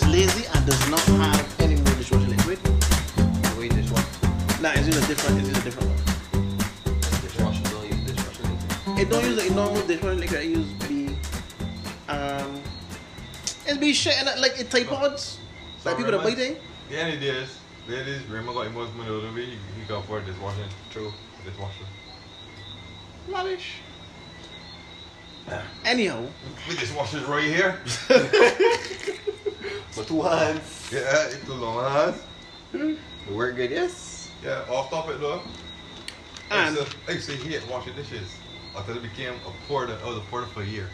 just lazy and does not have any more dishwasher liquid. The way dishwasher, Nah, it's in a different. It's in a different one. dishwasher don't use dishwasher liquid. It don't use the normal dishwasher liquid. It use the um. It's be shit in it, like it type pods. Like people that buy thing. The end of the days, ladies, Raymond got most money it. He, he can afford dishwashing. True. Dishwasher. Lavish. Anyhow, The dishwasher's right here. So two hands. yeah, it's too long hands. We work good, yes. Yeah, off topic though. And- I used to, I used to hate washing dishes until it became a porter. I was a porter for a year.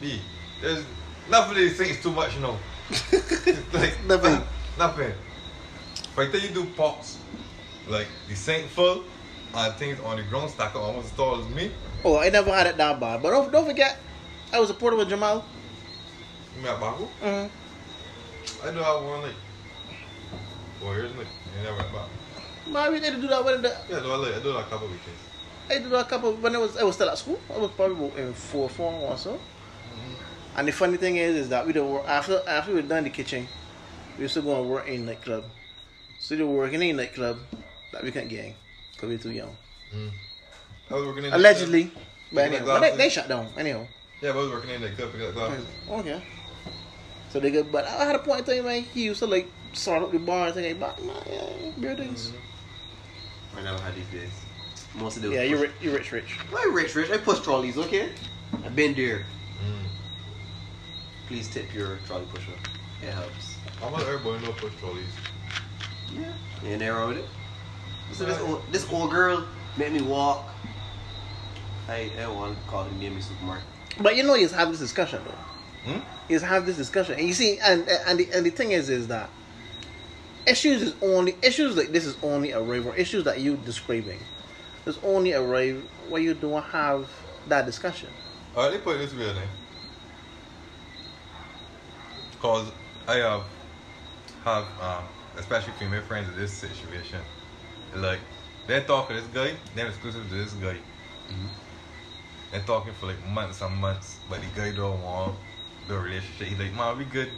B, there's nothing of these things too much, you know. like Nothing. nothing. Right there, you do pots, like the sink full, and things on the ground stack up almost as tall as me. oh, I never had it that bad. But don't, don't forget, I was a porter with Jamal. You mean Baku? Mm. I know I won like four years, like I never went back. Man, we didn't do that when the, Yeah, no, I, like, I do like a couple of weekends. I did that a couple when I was I was still at school. I was probably about in four four or so. Mm-hmm. And the funny thing is, is that we don't work after after we were done in the kitchen. We used to go and work in nightclub. So we were working in nightclub that we couldn't get in because we were too young. Mm. I was working in the Allegedly, but anyhow, but they, they shut down. Anyhow, Yeah, but I was working in the club picking up glasses. okay. So they go, but I had a point in time, man. He used to like sort out the bar and thing like, but nah, yeah, beer things. I never had these days. Most of them. Yeah, you're rich, you're rich, rich. I'm rich, rich. I push trolleys, okay? I've been there. Mm. Please tip your trolley pusher. It helps. I'm not everybody know push trolleys. Yeah. You ain't there wrong with it? So this old, this old girl made me walk. I, I don't want to call it near me supermarket. But you know, he's have this discussion though. Hmm? He's have this discussion, and you see, and and the, and the thing is, is that issues is only issues like this is only a river. Issues that you describing is only a river where you don't have that discussion. Alright, let me put it this way. Cause I have have um especially female friends in this situation. Like they're talking to this guy, they're exclusive to this guy. They're talking for like months and months, but the guy don't want the relationship. He's like, man, we good.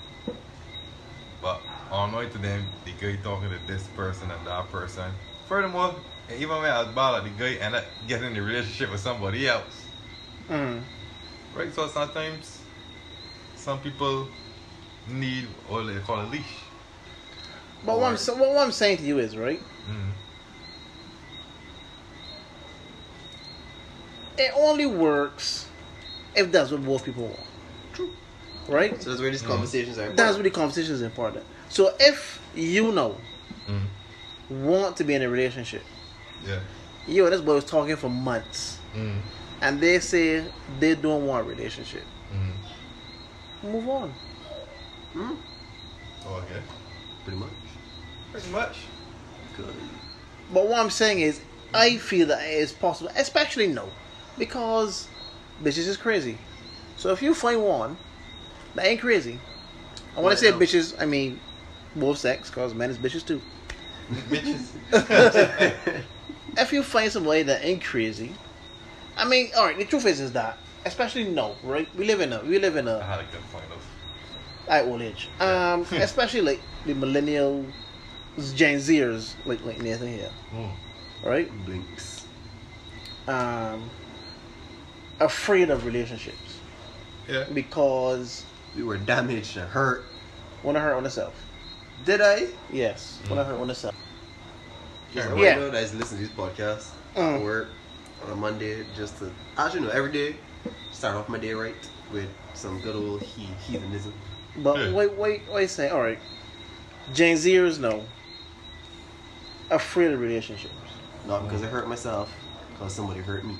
But unknown to them, the guy talking to this person and that person. Furthermore, even when I was bad, like, the guy end up getting in a relationship with somebody else. Mm. Right, so sometimes some people need what they call a leash. But what I'm so what I'm saying to you is right. Mm. It only works if that's what both people want. True. Right. So that's where these Mhm. conversations are. That's where the conversation is important. So if you know Mm. want to be in a relationship, Yeah. you and this boy was talking for months, Mm. and they say they don't want a relationship. Mm. Move on. Hmm? Oh, okay. Pretty much. Pretty much. Good. But what I'm saying is, I feel that it is possible, especially no, because bitches is crazy. So if you find one that ain't crazy, I want to say now. bitches, I mean wolf sex, because men is bitches too. Bitches. If you find somebody that ain't crazy, I mean, all right. The truth is, is that especially no, right? We live in a we live in I a had a good point of. at old age. Um, especially like the millennial Gen Zers, like like Nathan here, Mm. right? Blinks. Um, afraid of relationships Yeah. because We were damaged and hurt. want to hurt on herself. Did I? Yes, want to hurt on herself. Just Yeah. I Yeah. know that I used to listen to these podcasts Mm. at work on a Monday just to actually know, every day start off my day right with some good old he heathenism. But Yeah. wait, wait, wait. Say all right. Gen Zers no. Afraid of relationships. Not because I hurt myself, because somebody hurt me.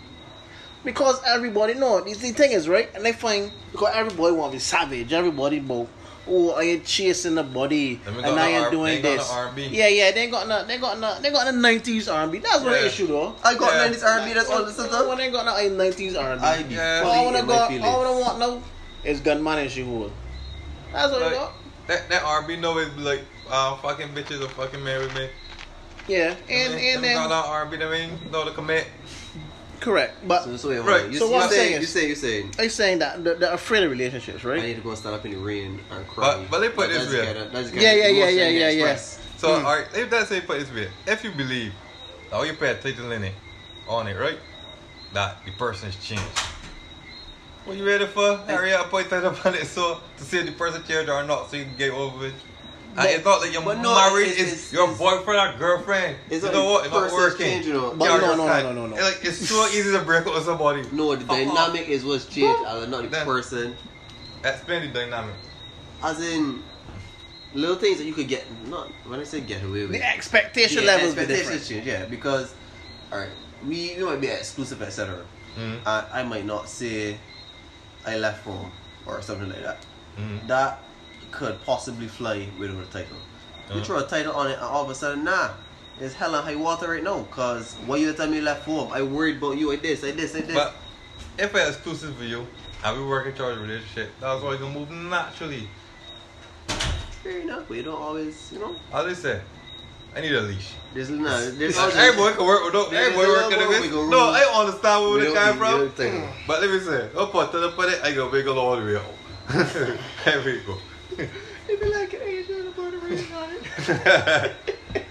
Because everybody know the, the thing is right, and they find because everybody want to be savage. Everybody both. Oh, I ain't chasing the body, and I no ain't R- doing ain't this. R&B. Yeah, yeah, they ain't got no, they got no, they got the nineties R and B. That's what the Yeah. issue though. I got Yeah. 90s R&B, that's all this is When up. they got no nineties R and B. I be Yeah. fully All I wanna in go, my all I feelings. want now is gunman and she wool. That's what I Like, got. that that RB know is like uh fucking bitches are fucking married me. Yeah, and Them- and them got then that RB that mean know to commit. Correct. But So, so, wait, Right, You, so you what I'm say, saying you is- say, you say, I'm saying that they're, they're afraid of relationships, right? I need to go stand up in the rain and cry. But- but they put this way. the kinda- that's the Yeah, yeah, yeah, yeah, yeah, yeah. So, Mm. alright, if that's say put this way, if you believe, or you put a title in it, on it, right? That the person has changed. What you ready for? Hurry up, put title on it so to see if the person changed or not, so you can get over it. But- and it's not like you're but no, married, it's- it's, it's- your it's- boyfriend or girlfriend. It's you know what? It's not working. you know. But You're no, no, no, no, no, no. Like, it's so easy to break up with somebody. No, the Fuck off. dynamic is what's changed, Allan, not the Then- person. Explain the dynamic. As in, little things that you could get, not, when I say get away with. The expectation Yeah, levels be expectations change, yeah, because, alright, we, we might be exclusive, etc. Mm-hmm. I, I might not say I left home or something like that. Mm-hmm. That could possibly fly without a title. You Uh-huh. throw a title on it, and all of a sudden, nah, it's hell and high water right now. Cause why you tell me left home? I worried about you. I this, I this, I this. But if it's exclusive for you, and we work in charge of relationship, that's why you can move naturally. Fair enough, but you don't always, you know. As I say, I need a leash. There's no, there's always, everybody can work with no, There's everybody a work in little the wiggle room. No, I understand where We we don't came need- from. we don't take it. But let me say, up until the put it, I go wiggle all the way out. there we go. It be like an Asian about a ring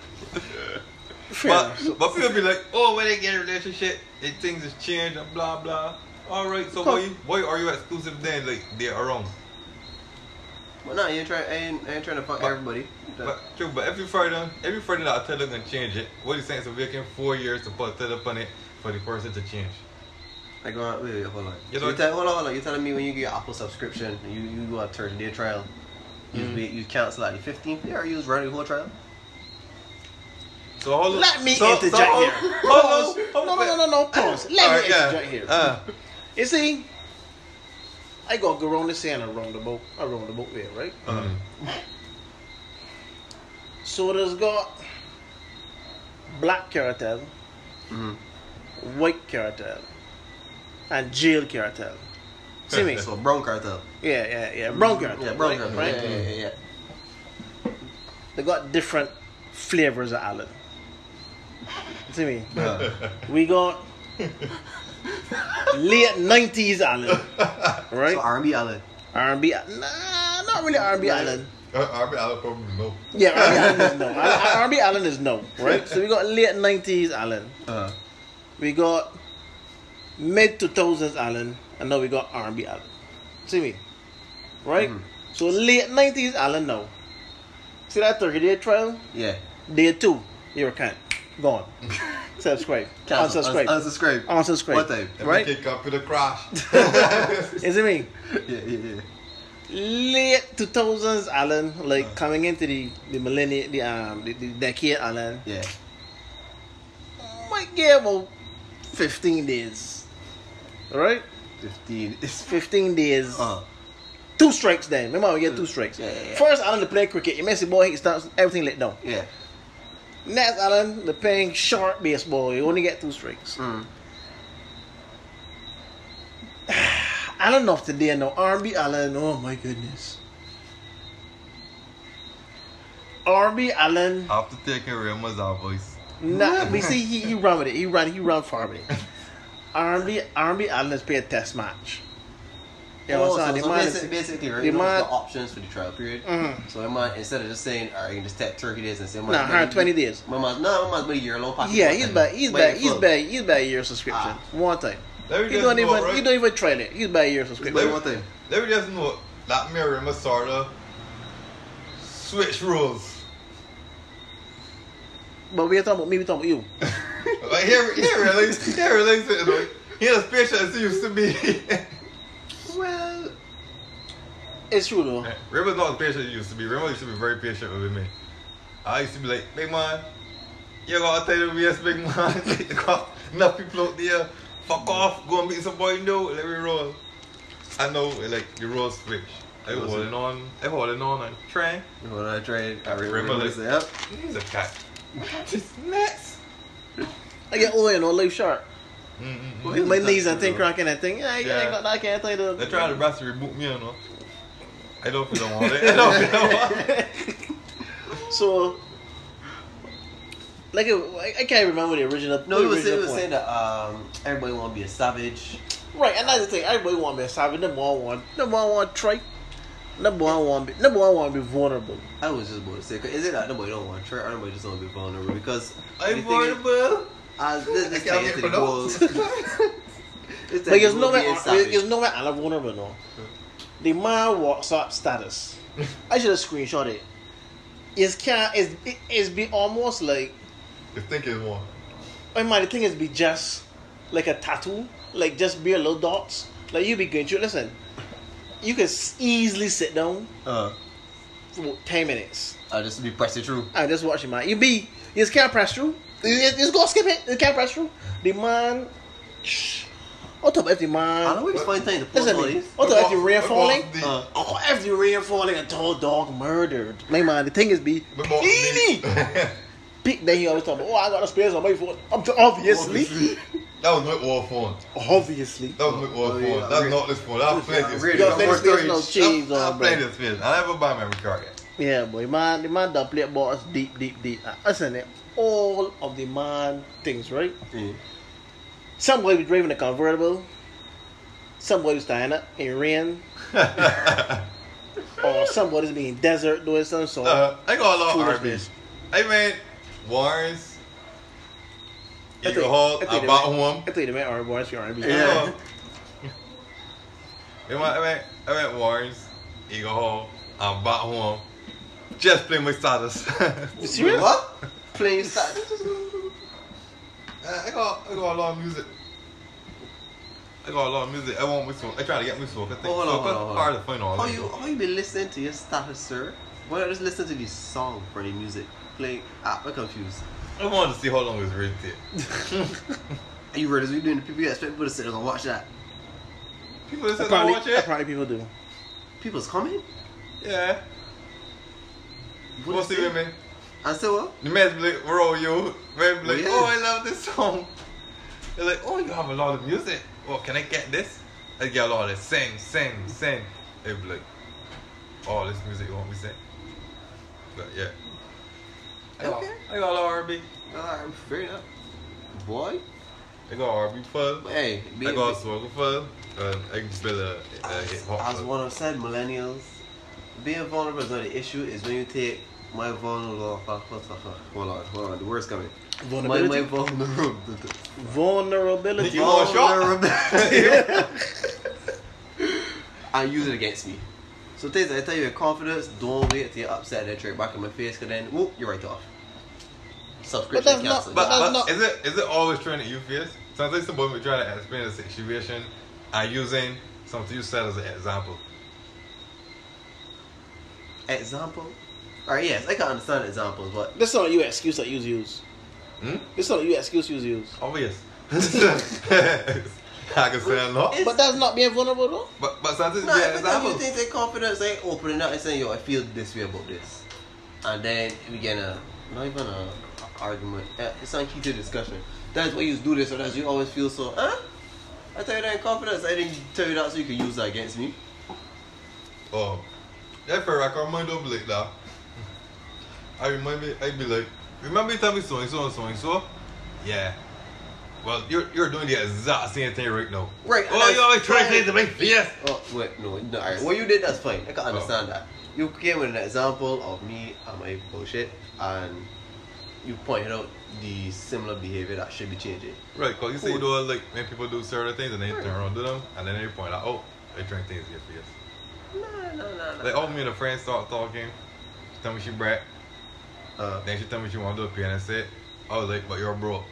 Fair but, enough. but people be like, oh, when they get a relationship, and things has changed and blah blah. All right, so Come- why, why are you exclusive then? Like they're around. But no, you ain't trying. I ain't, I ain't trying to fuck But- everybody. But true, but every Friday, every Friday that I tell them to change it, what he's saying So we can four years to put tell up on it for the person to change. Like, go on, wait, wait, hold on. You You know- tell, hold on, hold on. You're telling me when you get your Apple subscription, you you go on 30 day trial, you be, you cancel at the 15th day, or you running the whole trial? So hold on. Let me so, interject so, hold- here. Hold on. No, no, no, no, no, pause. Let All me right, yeah. interject here. Uh, You see, I got go around the sand around the boat, around the boat way, right? um, So there's got black cartel, Mm-hmm. white cartel, and jail cartel. See me? So brown cartel. Yeah, yeah, yeah. Brown. Yeah, brown right? Yeah, yeah, yeah, yeah. They got different flavors of Allan. See me? Uh, We got late nineties Allan, right? So R&B Allan. R&B, nah, not really R&B Allan. uh, I mean, I'll probably know. Yeah, R&B Allan is no. R- R&B Allan is no, right? So we got late nineties Allan. Uh, We got mid two thousands Allan, and now we got R&B Allan. See me? Right? Mhm. So late nineties Allan now. See that thirty day trial? yeah. Day two, you're can't. Gone. Subscribe. Cancel. Unsubscribe. Un- unsubscribe. Unsubscribe. What time? Right? Kick up with a crash. Is it me? Yeah, yeah, yeah. Late two thousands Allan, like coming into the the millennium, the um the, the decade Allan, Yeah. might get about fifteen days. Alright? 15. It's, Fifteen days. uh, Two strikes then. Remember, we get two strikes. Yeah, yeah, yeah. First, Allan, the play cricket. You miss the ball, he starts everything let down. yeah. Next, Allan, the playing short baseball. You only get two strikes. Mm. Allan of today now. R&B Allan. Oh my goodness. R&B Allan. After taking Rema's voice. Nah, we see he, he run with it. He run. He run far with it. R&B R&B Allan has a test match. Yeah, know Oh, what I'm so, saying? so The man is- basically, right? the You know, the options for the trial period. Mhm. So, my man, instead of just saying, all right, you can just take 30 days and say, Nah, 120 days. My man's, no, my man's about a year long package. Yeah, he's time. by he's Buy by it he's full. by he's by a year subscription. Ah. One time. Let me He don't know, even right? he don't even trail it. He's by a year subscription. Buy one time. Let me just know that me and Rema sorta switch rules. But we're talking about me, we talking about you. Like he, he really, he really said, like, he as patient as he used to be. Well, It's true though. Rema's not as patient as he used to be. Rema used to be very patient with me. I used to be like, big man, you gotta tell them yes, big man. Enough people out there. Fuck mm. off, go and meet some boy new, let me roll. I know, like, the roles switch. I Roles holding on, I holding on and trying. when I tried, I Remember remember this? this. Yep. He's a cat. Just nuts. I get old, you know, life short. Mm-mm-mm. Well, My knees and true, thing cracking and thing. Yeah, I, Yeah. I got. I can't tell you They're the. trying to best to reboot me, you know. I don't feel no want it. I don't feel no want it. So like I- I can't remember the original. No, the he was, saying, original he was saying that um, everybody want to be a savage. Right, and that's the thing. Everybody want to be a savage. Number one want, number one want try. Number one want be, number one want to be vulnerable. I was just about to say, 'cause is it that nobody don't want to try or nobody just don't want to be vulnerable? Because I'm the thing is- vulnerable. As this, this I can't thing be into the goal. It's But there's the no goal way, being there's savage. no way I'm vulnerable no. The man WhatsApp status. I should have screenshot it. It's can't. It's it, it's be almost like. You think it's one. I mean, the thing is, be just like a tattoo, like just be a little dots. Like you be going through. Listen, you can easily sit down Uh, for ten minutes I'll just be pressing through. I just watch your man. You be, you just can't press through. You just, just go skip it. You can't press through. The man, shh. On top of the I man, always find time to post listen all to me. On top of the rain falling. Uh, Oh, if the rain falling, a tall dog murdered. My man, the thing is, be What about Beanie. the- Pick then he always talk about, oh, I got a space on my phone. I'm t- obviously, That was my old phone. obviously. That was my old Oh, phone. yeah, That's really? not this phone. That's plenty of really? space. You got got plenty more space, storage. no cheese That's on, plenty bro. of space. I never buy memory card yet. Yeah, boy, man, the man that play ball is deep, deep, deep. Uh, Listen, eh, all of the man things, right? Mm. Somebody was driving a convertible. Somebody was standing up in rain, or somebody's being desert doing some sort. Uh, I got a lot of. RBs. I mean, Warrens, I Eagle think- Hall, I think they about home. I think they meant R boys for R&B. Yeah. I went, I I went Warrens, Eagle Hall, and back home. Just play my status. You serious? What? Playing status? Uh, I got, I got a lot of music. I got a lot of music. I want me smoke. I try to get me smoke. I think Hold on, smoke hold is on, hold hard on. to find all How you how you been listening to your status, sir? Why not just listen to the song for the music? Play ah, I'm confused. I wanted to see how long it was really take. Are you ready? We doing the people you expect people to sit down and watch that? People that said I Apparently, watch it. apparently people do. People's coming? Yeah. What What's is the it? women? I said what? The man's be like, bro, you. Man be like, Yeah. oh, I love this song. They're like, oh, you have a lot of music. Well, can I get this? I get a lot of this. Sing, sing, sing. They be like, oh, this music you want me to sing? But yeah. I got, Okay. I got a lot of R&B. Alright, fair enough. Boy. I got R&B full. Hey, be I got soul fun. And I can build a, a hip as, hop as one of said millennials, being vulnerable is not the issue, is when you take my vulnerable hold on, hold on, the word's coming. My my Vulnerability. vulnerability. Vulnerability. You want shot? Vulnerability. and use it against me. So things I tell you with confidence, don't wait till you're upset and try back in my face, cause then whoop, you're right off. Subscription But that's not- cancelled. But, that's but is it is it always trying to you face? Sometimes somebody will try to explain the situation and using something you said as an example. example. Alright, yes, I can understand examples, but This is not you excuse that you use. Hmm? This not you excuse you use. Obvious. I can say a lot. It's- But that's not being vulnerable though. But but sometimes No, yeah, every time you example. think that confidence ain't opening up and saying, yo, I feel this way about this. And then we get a, not even a, a argument, uh, it's not heated discussion. That's why you do this or that's you always feel so, huh? I tell you that in confidence, I didn't tell you that so you can use that against me. Oh, that for record, mind up like that. I remember, I'd be like, remember you tell me so and so and so and so? Yeah. Well, you're you're doing the exact same thing right now. Right, Oh, you're like trying to say to my face. Oh, wait, no, no, alright. What you did, that's fine. I can oh. understand that. You came with an example of me and my bullshit, and you pointed out the similar behavior that should be changing. Right, cause you Cool. though, like when people do certain things and then they turn around to them, and then they point out, oh, they trying things in your face. No, no, no, no. Like, oh, me and a friend start talking. She tell me she brat. Uh, Then she tell me she want to do a piano set. I was like, but you're broke.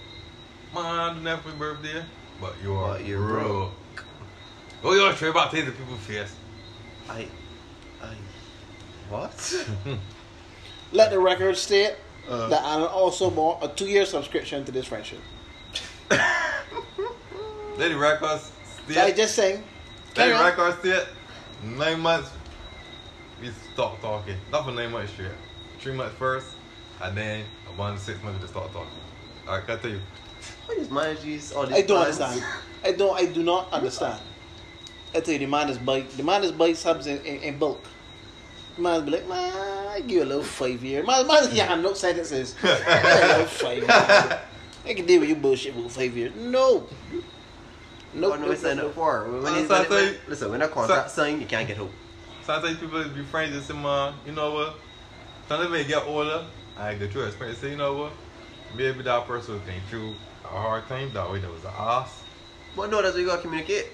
Man, I do that for your birthday. But you're, But you're broke. Oh, you're straight about things in people's face. I, I, what? Let the record state Uh. that I also bought a two-year subscription to this friendship. Lady Records So I just saying. Let the record state. Nine months. We stop talking. Not for nine months straight. Three months first, and then one six months we just start talking. Alright, can I tell you? How you manage these all these I don't plans? understand. I don't. I do not understand. I tell you, the man is buy the man is buy subs in, in, in bulk. Man be like, man, I give you a little five year. Man, man, yeah, no sentences. Give you a five year. I can deal with you bullshit for five years. No. No, oh, What do we sign up for? When, you, so I when, tell when, you- listen, when a contract signed, you can't get hope. Sometimes people be friends and say, man, you know what? Sometimes when you get older, I go through experience, say, you know what? Maybe that person was going through a hard time, that way there was an ass. But no, that's what you gotta communicate.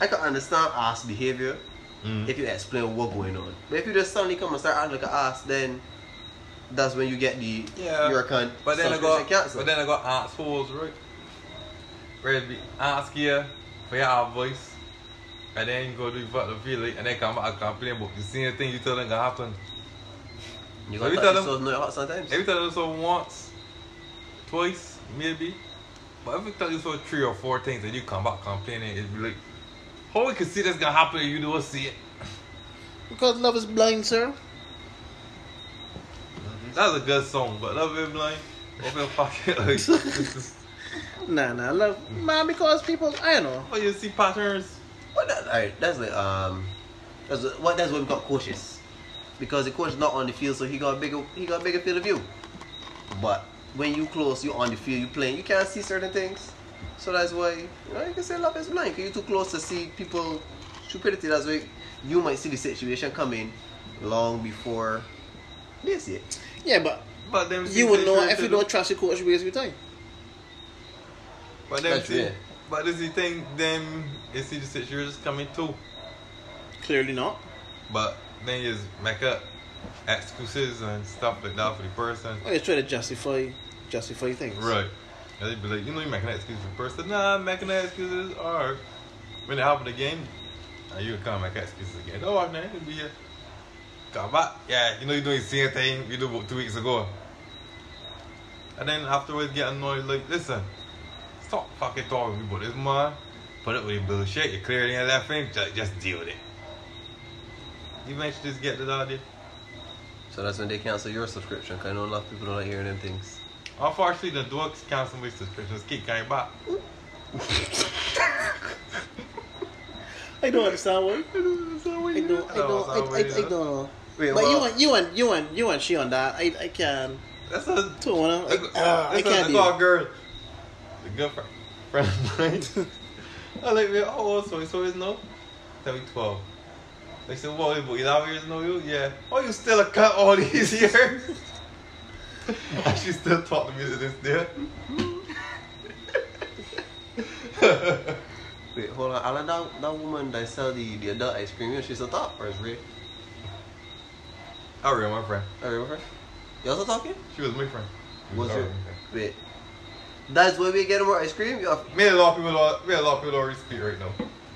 I can understand ass behavior Mm. if you explain what's going on. But if you just suddenly come and start acting like an ass, then that's when you get the Yeah. your account But then I got, cancelled. but then I got ass assholes, right? Where be ask you for your voice, and then you go do what the feeling, and then come back and complain about the same thing you tell them gonna happen. You Every gotta touch time- yourself in the heart sometimes. Every time you so once, twice, maybe. But if you tell you so three or four things and you come back complaining, it'd be like, how we can see this gonna happen and you don't see it? Because love is blind, sir. That's a good song, but love is blind. Open your pocket like Nah, nah, love. Man, because people, I don't know. Oh, you see patterns. But that, alright, that's like um, that's what what- that's what we got coaches, because the coach is not on the field, so he got a bigger he got a bigger field of view. But when you close, you on the field, you playing, you can't see certain things. So that's why you know you can say love is blind. Cause you're too close to see people stupidity. That's why you might see the situation coming long before they see it. Yeah, but But then you would know if you don't trust your coach, you waste your time. But then That's see, it. but this is the thing. Then you see the situation coming too. Clearly not. But then you just make up excuses and stuff like that for the person. Oh, or you try to justify, justify things. Right. And they'd be like, you know, you're making an excuse for the person. Nah, I'm making that excuses. Or when it happen again, and you come make excuses again. Oh, man, it'll be here. Come back. Yeah, you know, you're doing the same thing you did about two weeks ago. And then afterwards, get annoyed. Like, listen, stop fucking talking to me about this, man. Put up with your bullshit. You clear it in left in. Just, just deal with it. You eventually just get the out of there. So that's when they cancel your subscription. Cause I know a lot of people don't like hearing them things. Unfortunately, the dogs cancel my subscriptions. Keep coming back. I don't understand why. I I don't. I don't. I, I, I don't know. Wait, but you well- want you want you want you want she on that. I I can. That's a Two one. I, That's uh, I can't a do. dog it. girl. The good friend, friend of mine. I like, me, oh, old so so is no? Tell me 12. They said, well, 11 years know you? Yeah. Oh, you still a cut all these years? she still talk to me to this day. Wait, hold on. Allan, that, that woman that sell the, the adult ice cream, you she's a top or is Ray? I remember my friend. I my friend? You also talking? She was my friend. She Was our her? Wait. That's where we get more ice cream? Me a lot of people don't, me a lot of people really speak right now.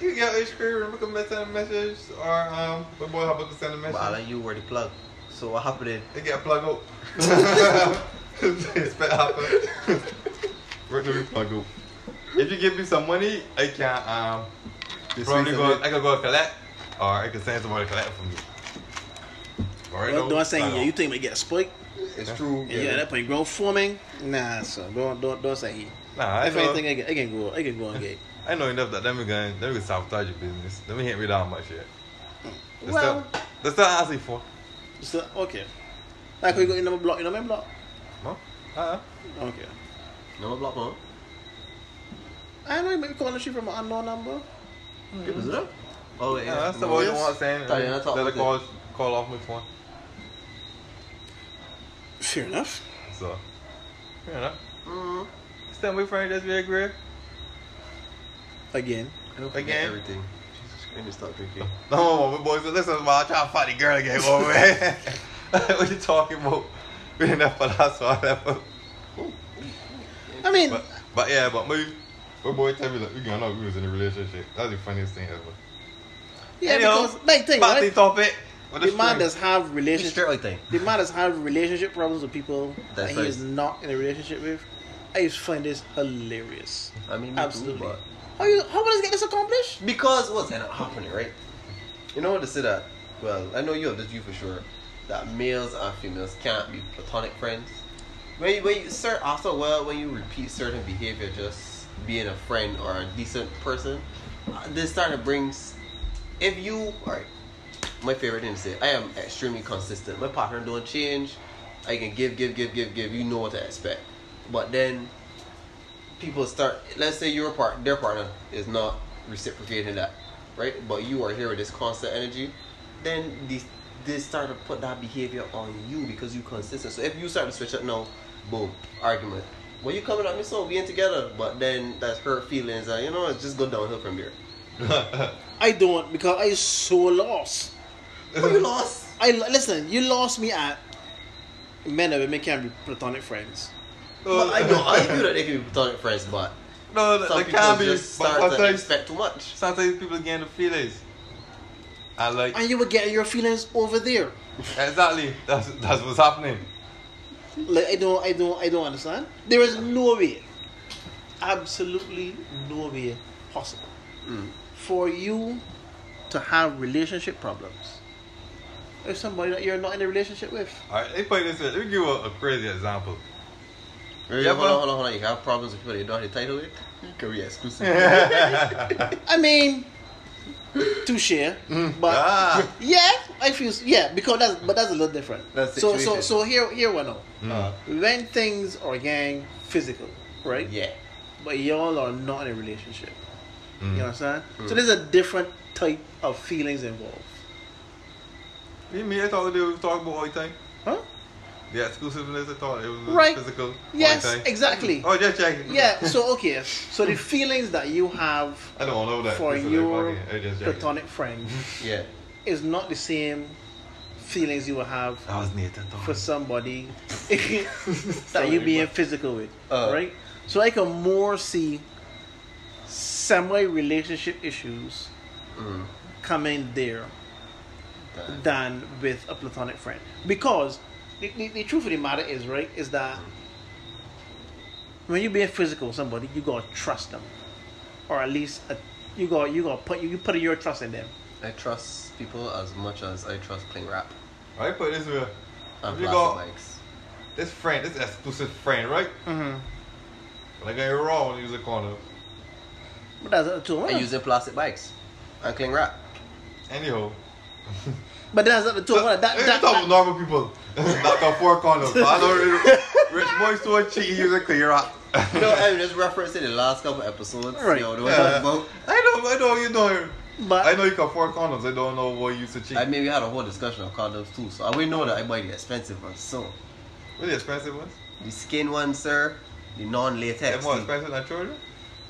You get ice cream, remember to send a message, or um, my boy how about to send a but message? Allan, you were the plug. So what happened then? They get a plug out. Expect happen. Right now we plug out. If you give me some money, I can um This probably go I can go collect or I can send somebody to collect for me. But right Don't, now, don't say yeah. You think we get a spiked? It's true. And yeah, that point grow forming. Nah, son. Don't don't don't say he. Nah, I If know, anything, I can, I can go. I can go and get. I know enough that them are going them are gonna sabotage your business. Them hit me down much yet. That's Well, still that's still asking for. so, okay. Like we got your number block. Your number block. No? Uh-uh. Okay. No block, man. I know you might be calling she from an unknown number. People do that? Oh, yeah. Yeah, that's the no. what you want saying. Tell you, I talk Let with call call off my phone. Fair enough. So fair enough. Mm. Stand with friend that's very great. Again. I don't forget Again? everything. Jesus Christ, let me stop drinking. No, my boys, listen, man, I'm trying to find the girl again, over man. what you talking about? We didn't have last one, whatever. I mean, But, but yeah, but my, my boy tell me like, we gonna know we was in a relationship. That's the funniest thing ever. yeah, Anyhow, because big thing, Back to the right? topic. The is man does have It's relationship. straight like thing. The man does have relationship problems with people That's that he right. is not in a relationship with. I just find this hilarious. I mean, me Absolutely. too, but How you? How does get this accomplished? Because what's end up happening, right? You know what to say that? Well, I know you have this view for sure. That males and females can't be platonic friends. When you, when you start after a while, when you repeat certain behavior, just being a friend or a decent person, uh, this starting to brings. If you alright, my favorite thing to say. I am extremely consistent. My partner don't change. I can give, give, give, give, give. You know what to expect. But then people start. Let's say your part, their partner is not reciprocating that, right? But you are here with this constant energy. Then these they start to put that behavior on you because you consistent. So if you start to switch up now, boom, argument. Well, you coming at me so we ain't together, but then that's hurt feelings, and you know it's just go downhill from there. I don't because I so lost. But you lost. I listen. You lost me at men and women can be platonic friends. But I know I feel that they can be platonic friends, but No, that some that people can be. just But start to sometimes, expect too much. sometimes people get the feelings. I like And you were getting your feelings over there. exactly. That's that's what's happening. Like I don't, I don't, I don't understand. There is no way, absolutely no way possible Mm. for you to have relationship problems if somebody that you're not in a relationship with. Alright, let me put it this way. Let me give you a, a crazy example. Yeah, Yeah, hold on, hold on, hold on. You have problems with people that you don't have the title with? You can be exclusive. I mean, touche, but ah. yeah, I feel yeah because that's but that's a little different. That's so so situation. so here here one now. Uh, When things are gang physical, right? yeah. But y'all are not in a relationship. Mm. You understand? Mm. So there's a different type of feelings involved. You mean I thought they was talking about all the time? Huh? The exclusiveness, I thought it was Right. physical. Yes, exactly. Oh, just checking. Yeah, so okay. So the feelings that you have I don't know that. for This your like I just platonic friend Yeah. is not the same feelings you will have That was Nathan for somebody that you're being physical with, Uh. right? So I can more see semi-relationship issues Mm. coming there than with a platonic friend because the, the, the truth of the matter is right is that when you being physical with somebody you gotta trust them or at least uh you got you gotta put you, you put your trust in them I trust people as much as I trust clean rap I put this way. and If you plastic got bikes. this friend, this exclusive friend, right? mm-hmm. Like I wrong when you use a condom. but that's up to I him. using plastic bikes and clean rap. Anyhow. but that's not the him. that, that, Let's that, talk that, normal people. Not got four condoms. But I know rich, rich boys so cheat using clear up. No, I'm just referencing the last couple episodes. Right. You know, they were Yeah. talking about. I know, I know you know. but I know you got four condoms. I don't know what you used to cheat. I mean, we had a whole discussion of condoms too, so I we know that I buy the expensive ones. So Really expensive ones? the skin ones, sir, the They're non-latex. more the- expensive than children?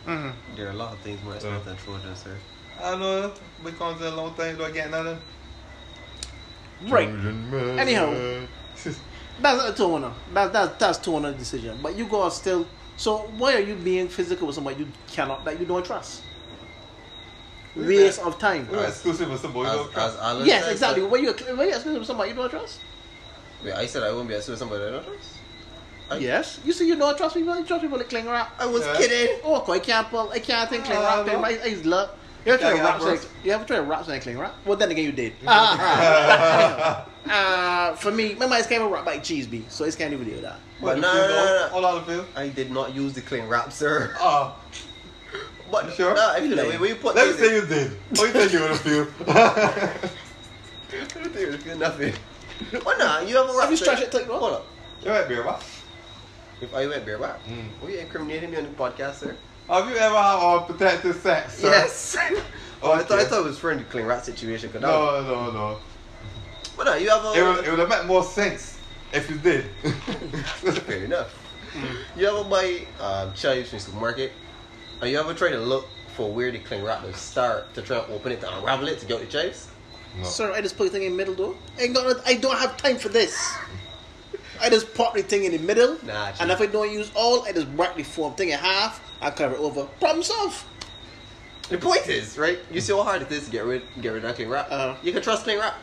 mhm. There are a lot of things more expensive than children, sir. I don't know. Been condoms a long time. Do I get nothing? Right Anyhow. that's up to one oh. that, that, that's to one oh decision but you gotta still so why are you being physical with somebody you cannot that you don't trust waste that? of time Alright, exclusive with some boy. As, don't trust. Allan yes said, exactly sir- why you why you exclusive with somebody you don't trust Wait, I said I won't be exclusive with somebody I don't trust. I- yes you say you don't trust people you trust people like cling wrap I was Yeah. kidding. oh I can't pull I can't think cling wrap no. I, I love you ever try to Yeah, rap yeah, like, you ever try to rap something cling wrap well then again you did Ah, uh, for me my mind's came of rap like cheese bee so it's can't even do that What, But the no, feel no, no, no. Hold on, the feel. I did not use the clean wrap, sir. Ah, But You sure? No, I feel You like lying. when you put let me say you did. What you think you would feel? in- feel nothing. What nah? You have a rap. Have you sir. stretched it tight, bro? Hold up. You right, beer, what? If I went bareback, Mm. were you incriminating me on the podcast, sir? Have you ever had a protective sex? Sir? Yes. oh, I thought I thought it was for the clean rat situation. Cause No, no, no. But nah, you have a. It would, it would have made more sense if you did. Fair enough. You ever buy um, chives from the supermarket? Are you ever trying to look for where the cling wrap will start to try to open it to unravel it to get the chives? no. Sir, I just put the thing in the middle though. I don't, I don't have time for this. I just pop the thing in the middle, Nah, and if I don't use all, I just break the form thing in half. I cover it over. Problem solved. The point is, right? You see how hard it is to get rid get rid of that cling wrap. Uh-huh. You can trust cling wrap.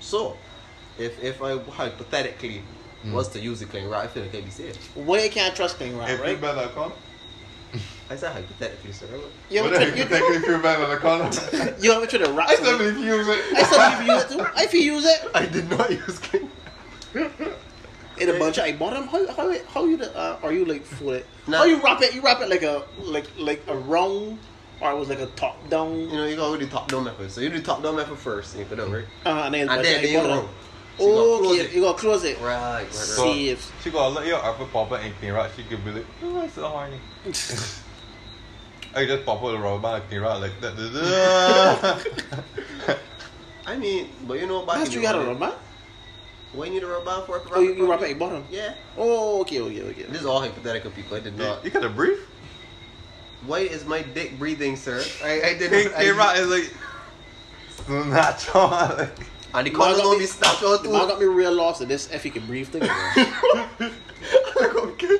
So, if if I hypothetically was to use the cling wrap, I feel like I'd be safe. Why I can't trust thing right, If you right? better come, I said hypothetically, sir. You ever but try, if you, you better than condom. you ever try to wrap I still something? believe you use it. I still believe you use it too. I feel use it I did not use cling. in a bunch of I bought them. How how how you the, uh, are you like for it? Nah. How you wrap it? You wrap it like a like like a round or it was like a top down, You know, you gotta do the top down method. So you do top down method first, and you put down, right? uh, and then, And then, you then you bottom. roll. So you gotta okay, it. you gotta close it. Right, right, right. So See if- she got a little upper pop and clean right. She could be like, oh, I'm so horny. I just pop out the rubber band and clean right like that. I mean, but you know, back That's in you the got a day- rub band. What you need a rubber band for? Oh, you, you wrap it at your bottom. Yeah. Oh, okay, okay, okay. This is all hypothetical, people. I did not. you gotta breathe. Why is my dick breathing, sir? I, I did Clean not. clean I, is like so natural. Like, and the Man color gonna me- be snapped out Man got me real lost at this if he can breathe thing.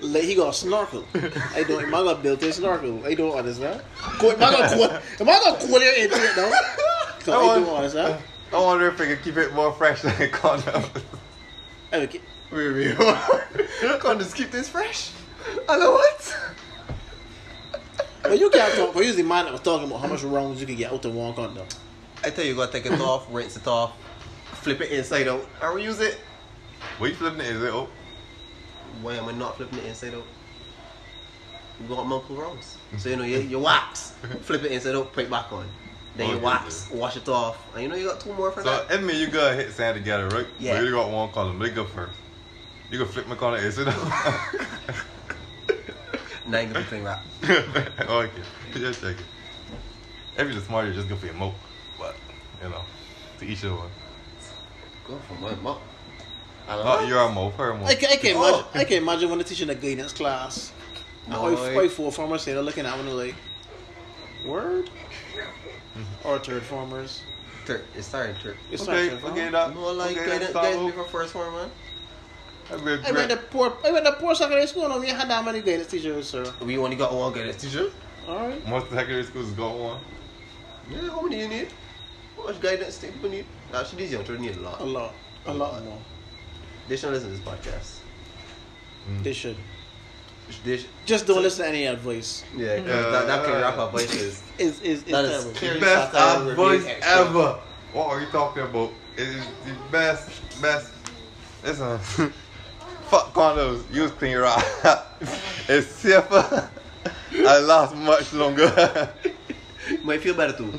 like he got a snorkel. I don't. Man got built a snorkel. I don't understand. Cool- Man got cool. Man got cool your into it now. I don't understand. I wonder if I can keep it more fresh than a condom. Okay. Wait, wait, Can't just keep this fresh. Hello, what? But you can't talk. For you, the man that was talking about how much rounds you can get out of one condom. I tell you, you gotta take it off, rinse it off, flip it inside out, and reuse it. what you flipping it inside Oh, Why am I not flipping it inside out? You got multiple rounds. So you know you, you wax, flip it inside out, put it back on. Then you oh, Okay. wax, wash it off, and you know you got two more for so that. that mean you gotta hit sand together, right? Yeah. But you got one condom. Let go first. You can flip my condom. Is it? Nine good thing wrap. okay, just check it. If you're smart, you're just go for your moat. But, you know, to each their one. Go for my mom. I don't Not know. your moat, her moat. I oh, can, I can Oh. imagine. I can imagine when they're teaching a guidance class. And all Boy. five four formers say they're looking at one like, word, Mm-hmm. or third formers. Third, it's starting third. It's Okay, not okay, third that. No, like okay, guys, that's guys before first one, man. That'd be a I went to poor. I went to poor secondary school. and we had that many guidance teachers, sir. We only got one guidance teacher. All right. Most secondary schools got one. Yeah, how many you need? How much guidance do people need? Actually, these young children need a lot. A lot. A lot more. They should listen to this podcast. Mm. They should. They Just don't listen to any advice. yeah, uh, because that, that can wrap up voices. Is is is That is The best satire advice review ever. What are you talking about? It is the best, best. Listen, fuck condos. Use clean rock. it's safer. I last much longer. Might feel better too.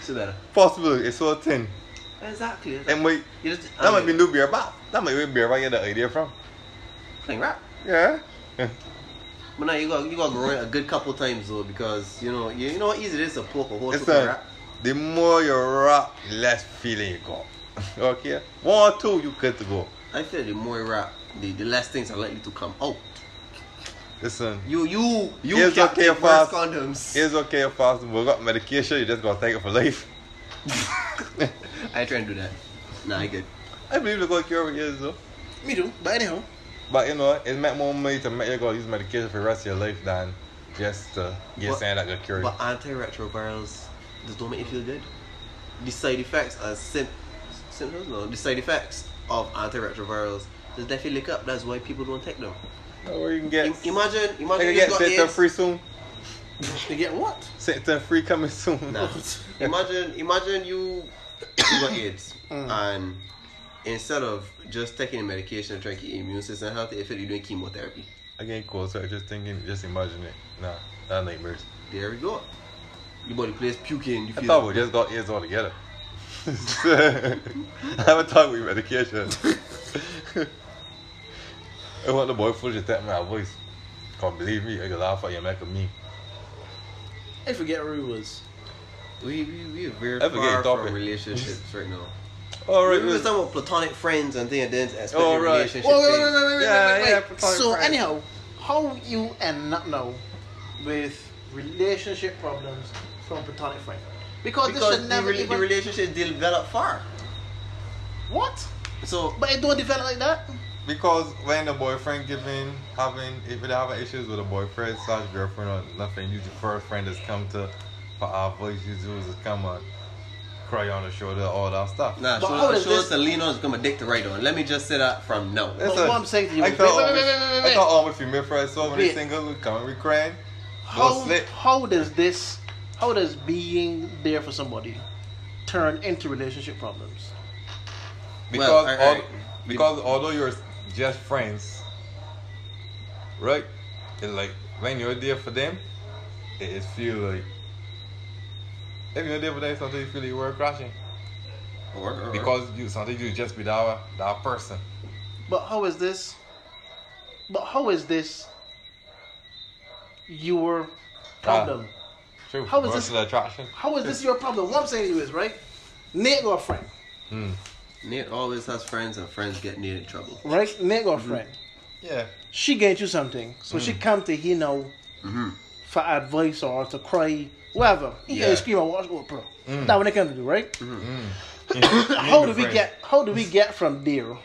Feel better. Possible. It's so thin. Exactly. And wait, You just, that might be new beer bath. That might be beer bath. You get the idea from. playing rap. Yeah. But now you got you got grow it a good couple times though because you know you, you know how easy it is to poke a hole It's through a, rap. the more you rap, the less feeling you got. okay? One or two, you good to go. I feel the more you rap, the, the less things are likely to come out. Listen, You you you It's can't okay worse condoms. it's okay if fast we got medication, you just gotta take it for life. I try and do that. Nah, I good. I believe the God cure is though. Me too. But anyhow, But you know, it make more money to make you go use medication for the rest of your life than just to get But- saying that got cured. But antiretrovirals just don't make you feel good. The side effects are sim- symptoms. No, the side effects of antiretrovirals just definitely lick up. That's why people don't take them. Or you can get, Im- imagine, you imagine you get symptom free soon. you get what? Symptom free coming soon. Nah. imagine, imagine you you got AIDS, Mm. and instead of just taking the medication and trying to keep your immune system healthy, if you're doing chemotherapy, Again, cool. So I just thinking, just imagine it. Nah, that nightmares. there we go. Your body plays puking. You I feel. thought we just got AIDS all together. I haven't talked with medication. I want the boy full to take my voice. Can't believe me. I can laugh at you, make me. I forget where he was. we we we are very I forget far your topic. from relationships right now. Oh, All we right, were talking about platonic friends and things, and then expect Oh, a right. relationship. Wait, wait, wait, wait, wait, wait, Yeah, wait, yeah, platonic So friends. anyhow, how you end up now with relationship problems from platonic friends? Because, this Because should the, never re- the relationship develop far. what? So But it don't develop like that. Because when the boyfriend giving, having, if they having issues with a boyfriend slash girlfriend or nothing, you the first friend that's come to for our voice, you do is come on the shoulder, all that stuff. nah, But show, how does show this- us the lean on is become a dick to write on. Let me just say that from now. But what I'm saying to you I is- thought, wait, all wait, my- wait, wait, wait, I wait. thought all my female friends saw when they Wait. single would come and we crying. How, how does this, how does being there for somebody turn into relationship problems? Because, Well, I- I- al- because although you're just friends, right? It's like when you're there for them, it, it feel like If you're for that, sometimes you feel you were crashing. Or, or, Because you sometimes you just be that, that person. But how is this? But how is this your problem? True. How is this- Emotional attraction? How is this your problem? What I'm saying to you is right. Nate got a friend, Hmm. Nate always has friends, and friends get Nate in trouble. right? Nate got a friend. Yeah. She gave you something, so she come to he know Mm-hmm. for advice or to cry, whatever. He Yeah. yeah. scream or watch Oprah. That's what they come to do, right? Mm. how do we get? How do we get from there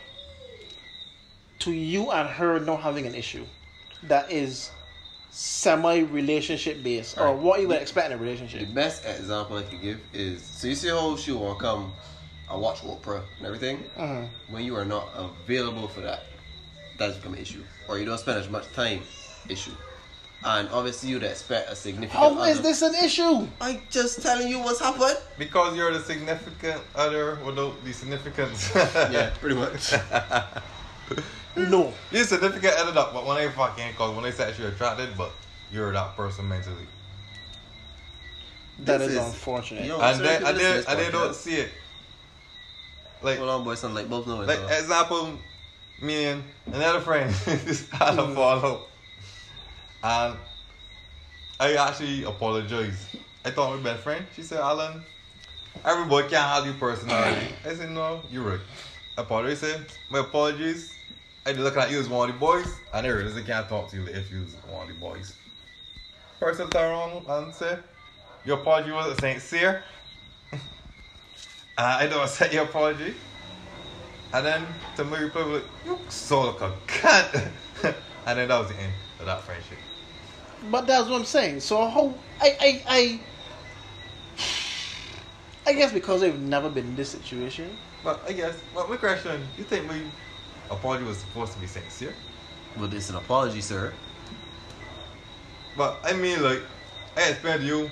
to you and her not having an issue that is semi relationship based, or Right. what you would expect in a relationship? The best example I could give is so you see how she will come and watch Oprah and everything. Mhm. When you are not available for that, that's become an issue, or you don't spend as much time, issue. And obviously, you'd expect a significant. How is other- this an issue? I'm just telling you what's happened. Because you're the significant other without the significance. Yeah, pretty much. No. You're significant other that, but when they fucking, cause when they sexually attracted, but you're that person mentally. That This is, is- unfortunate. Yo, and certain then, people and listen then, and they don't see it. Like, Hold on, boys. Some like both know it. like so. example, me and another friend just had a mm. follow, and I actually apologized. I thought my best friend. She said, "Allan, everybody can't have your personality." I said, "No, you're right." I apologize. Said, "My apologies." I just look at you as one of the boys, and I realized I can't talk to you if you was one of the boys. Person turn around and say, "Your apology was sincere." Uh, I don't accept your apology. And then to me reply like, you so like a cunt. and then that was the end of that friendship. But that's what I'm saying. So how I I I I guess because I've never been in this situation. But I guess, but my question, you think my apology was supposed to be sincere? well, this is an apology, sir. But I mean like, I explained to you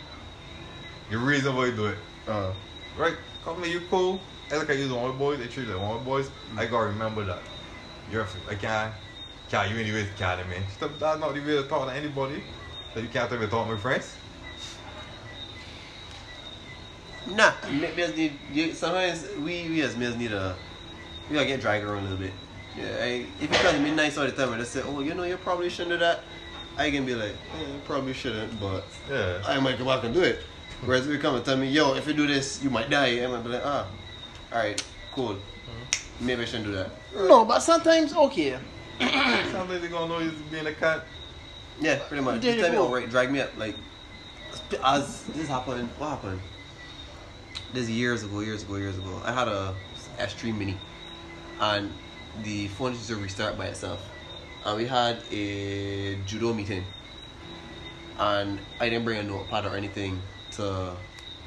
the reason why you do it. Uh, Right? Cause me, you cool. I look at you the one boys, they treat you like one of the boys. I gotta remember that. You're I can't can't you anyways can't man. Stop that's not the way to talk to anybody. So you can't even talk to my friends. nah, ma- males need. You, sometimes we we as males need a. We gotta get dragged around a little bit. Yeah, I, if you come to me nice all the time and they say, oh, you know, you probably shouldn't do that. I can be like, eh, probably shouldn't, but Yeah. I might go back and do it. Whereas if you come and tell me, yo, if you do this, you might die. I might be like, ah, all right, cool. Maybe I shouldn't do that. No, but sometimes okay. Sometimes they're gonna know you're being a cut. Yeah, pretty much. Just tell me, alright, drag me up. Like, as this happened, what happened? This years ago, years ago, years ago. I had a S3 Mini, and the phone used to restart by itself. And we had a judo meeting, and I didn't bring a notepad or anything to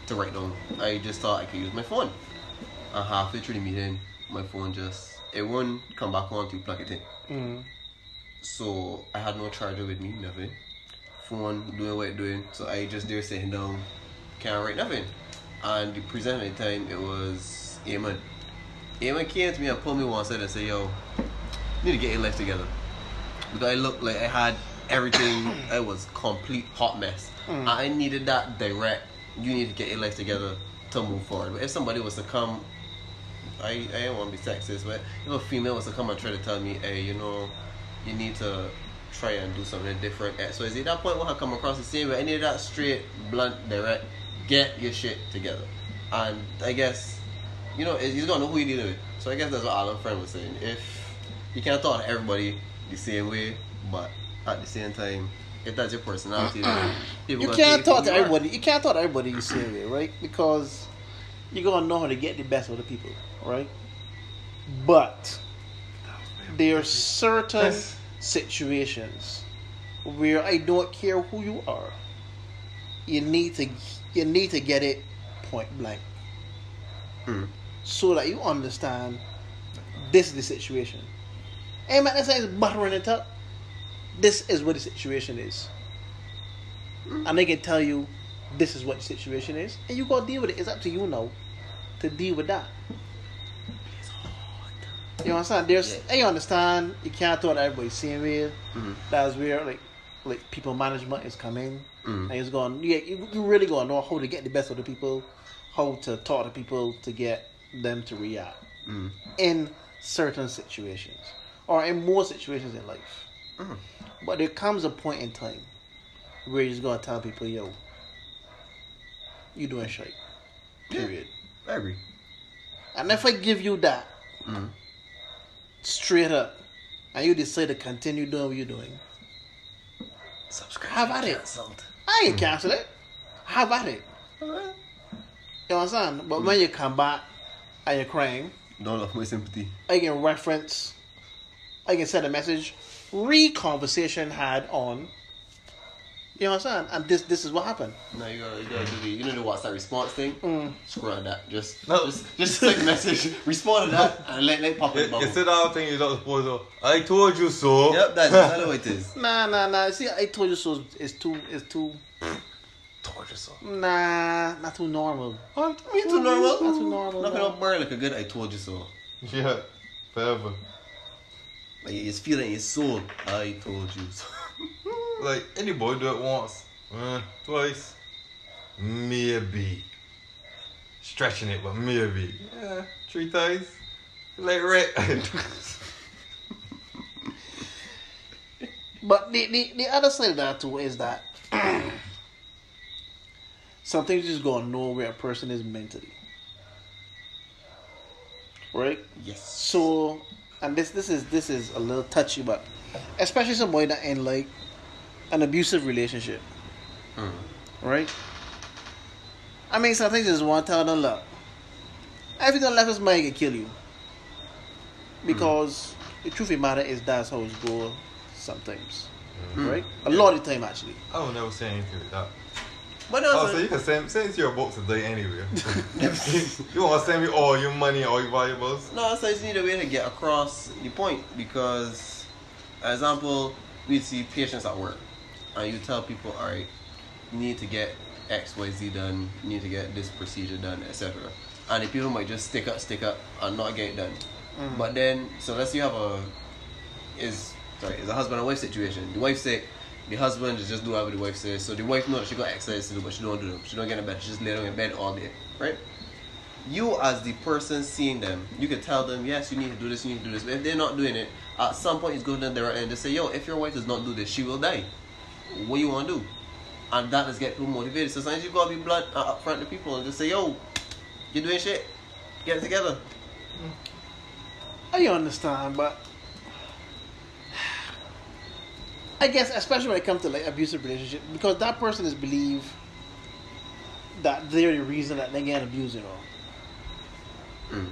to write down. I just thought I could use my phone. And halfway through the meeting, my phone just it won't come back on to plug it in. Mm. So I had no charger with me, nothing. Phone doing what it doing. So I just there sitting down, can't write nothing. And the present at the time it was Eamon. Eamon came to me and pulled me one side and said, Yo, you need to get your life together. Because I looked like I had everything, I was complete hot mess. And I needed that direct, you need to get your life together to move forward. But if somebody was to come I, I don't want to be sexist, but if a female was to come and try to tell me, hey, you know, you need to try and do something different, so is at that point, when I come across the same way, any of that straight, blunt, direct, get your shit together. And I guess, you know, he's gonna know who you're dealing with. So I guess that's what Allan Friend was saying. If you can't talk to everybody the same way, but at the same time, if that's your personality, people You can't talk to everybody. You can't talk to everybody the same way, right? Because you're gonna know how to get the best of the people, right? But there are certain situations where I don't care who you are. You need to you need to get it point blank. Mm. So that you understand this is the situation. Hey man, this ain't buttering it up. This is what the situation is. And they can tell you this is what the situation is. And you gotta deal with it. It's up to you now to deal with that. You understand? There's Yeah. I understand you can't talk to everybody same way. Mhm. That's where like like people management is coming. Mm-hmm. And he's going, yeah, you, you really going to know how to get the best of the people, how to talk to people to get them to react mm-hmm. in certain situations or in more situations in life. Mm-hmm. But there comes a point in time where you're just going to tell people, yo, you doing shit. Period. I agree. And if I give you that mm-hmm. straight up, and you decide to continue doing what you're doing, Subscribe. Have at it. Cancelled. Ah, I ain't cancel it. How about it. You understand? But mm-hmm. when you come back and you're crying, Don't love my sympathy. I can reference, I can send a message, re conversation had on. You understand? And this this is what happened. No, you gotta, you gotta do the, you know the WhatsApp response thing? Mm. Screw on that. Just, No. just, just send a message, respond to that, and let, let pop in the You, bubble. you said all thing you're not supposed to. I told you so. Yep, that's exactly what it is. Nah, nah, nah. See, I told you so. It's too, it's too. told you so. Nah, not too normal. Me too normal. Not too normal. Nothing no. up burn like a good I told you so. Yeah, forever. Like it's feeling in your soul. I told you so. Like any boy do it once, uh, twice, maybe. Stretching it, but maybe. Yeah, three times. Like right. But the, the, the other side of that too is that something just gonna know where a person is mentally. Right? yes. So and this this is this is a little touchy but especially somebody that in like an abusive relationship. Mm. Right? I mean some things just want to tell them look. Everything left is money can kill you. Because the truth of the matter is that's how it goes sometimes. Right? A lot of the time actually. I will never say anything like that. But no, Oh, so- so you can send send it to your box today anyway. you want to send me all your money, all your valuables? No, so it's need a way to get across the point because, for example, we see patients at work, and you tell people, all right, you need to get X, Y, Z done, you need to get this procedure done, etc. And the people might just stick up, stick up, and not get it done. Mm. But then, so let's say you have a is sorry, it's a husband and wife situation. The wife sick, the husband is just do whatever the wife says. So the wife knows she got exercise to do, but she don't do them. She don't get in bed. She just lay down in bed all day, right? You as the person seeing them, you can tell them, yes, you need to do this, you need to do this. But if they're not doing it, at some point it's going to there and just say, yo, if your wife does not do this, she will die. What you want to do? And that is get people motivated. So sometimes you gotta be blunt uh, up front to people and just say, yo, you're doing shit. Get it together. I understand, but I guess especially when it comes to like abusive relationship, because that person is believe that they're the reason that they get abused, you know. Mm.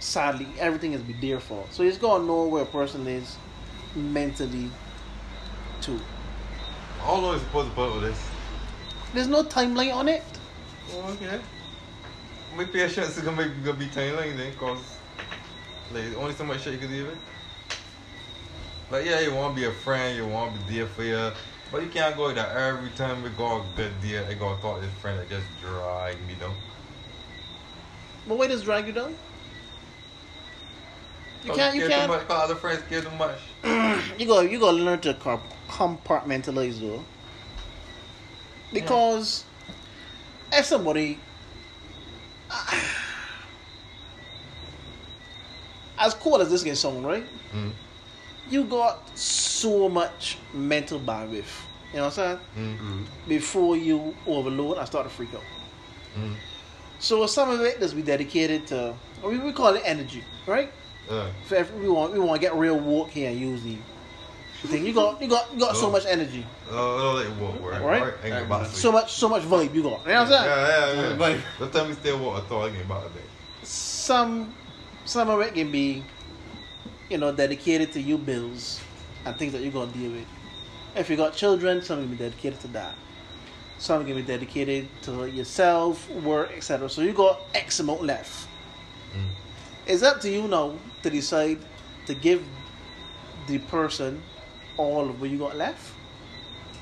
Sadly, everything is be their fault. So it's gonna know where a person is mentally too. How long is supposed to put with this? There's no timeline on it. Oh, okay. My patience is gonna, make, gonna be tiny then, cause like only so much shit you can deal with. Like yeah, you want to be a friend, you want to be there for you, but you can't go there every time we go a good day. I go talk to this friend that just drag me down. But why does drag you down? You oh, can't. You can't. Much, other friends care too much. you go you gotta learn to compartmentalize though. Because as somebody as cool as this can sound right? Mm. you got so much mental bandwidth you know what i'm saying? Mm. before you overload and start to freak out. Mm. so some of it does be dedicated to we, we call it energy right? Uh, for every, we want we want to get real woke here and use the thing. You got you got you got so Oh. much energy, oh, oh, like what word? Right? Alright, I get so much so much vibe. You got. You know what I'm saying? Yeah, yeah, yeah. Vibe. Don't tell me stay what I thought I get back to. Some some of it can be, you know, dedicated to you bills and things that you're gonna deal with. If you got children, some can be dedicated to that. Some can be dedicated to yourself, work, etc. So you got X amount left. Mm. It's up to you now to decide to give the person all of what you got left,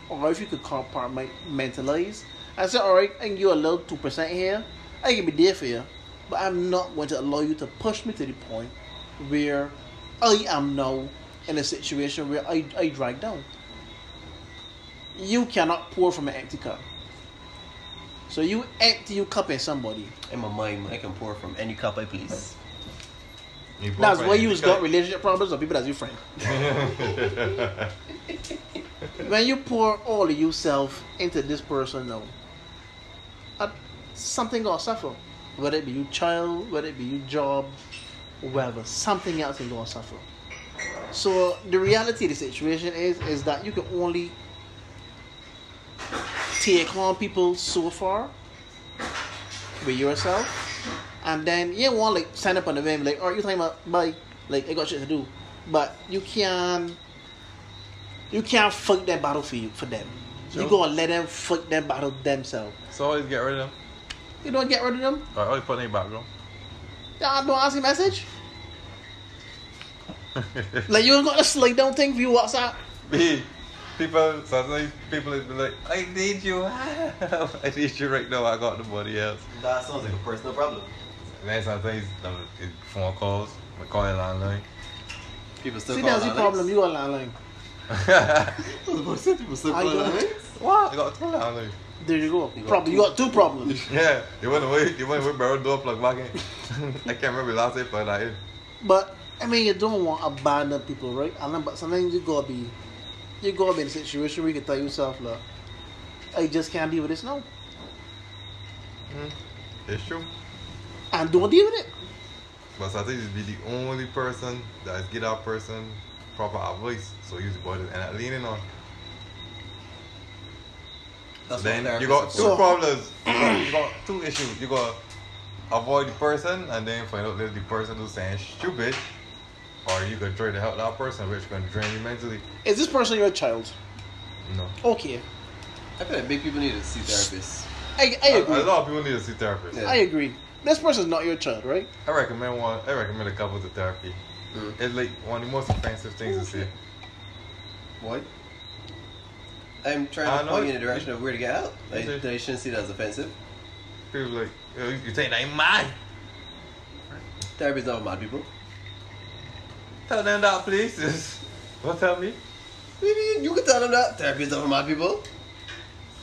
or if you could compartmentalize I said, "All right, I can give you a little two percent here. I can be there for you, but I'm not going to allow you to push me to the point where I am now in a situation where I I drag down." you cannot pour from an empty cup. So you empty your cup at somebody. In my mind, I can pour from any cup I please. That's where you got relationship problems or people that's your friend. when you pour all of yourself into this person now, uh, something gonna suffer. Whether it be your child, whether it be your job, whatever, something else is gonna suffer. So the reality of the situation is is that you can only take on people so far with yourself, and then you want like stand up on the whim like, oh, you talking about bye, like I got shit to do, but you can't you can't fight that battle for you for them. You gonna let them fight that battle themselves. so always get rid of them. You don't get rid of them. Or always put in your background. Y'all don't ask a message. Like you ain't got a slide down thing for you WhatsApp. Me, people, sometimes people will be like, I need you. I need you right now. I got nobody else. That sounds like a personal problem. And then sometimes um, phone calls, I call it landline. People still See, call that's the problem. You got a landline. People still I call got- landlines. what? I got two landlines. There you go. You got Problem. two. You got two problems. Yeah, you went away. You went away. Barrel door plug back in. I can't remember the last day plug that in. But I mean, you don't want to abandon people, right? I know, but sometimes you gotta be, you gotta be in a situation where you can tell yourself, look, I just can't deal with this now, hmm. It's true. and don't deal with it. But I think you be the only person that is get that person proper advice. So you just end and leaning on. That's then you got two So- problems. You got, you got two issues. You got avoid the person and then find out that the person who's saying stupid, or you could try to help that person, which can drain you mentally. Is this person your child? No. Okay, I feel like big people need to see therapists. I, I A, agree. a lot of people need to see therapists. Yeah. I agree. This person's not your child, right? I recommend one. I recommend a couple to therapy. Mm. It's like one of the most offensive things to say. What? I'm trying I to know point you in the direction of where to get out. Like, Okay. they shouldn't see that as offensive. People like, you you think I'm mad. Therapy's not for mad people. Tell them that, please. What tell me? Maybe you can tell them that. Therapy's not for mad people.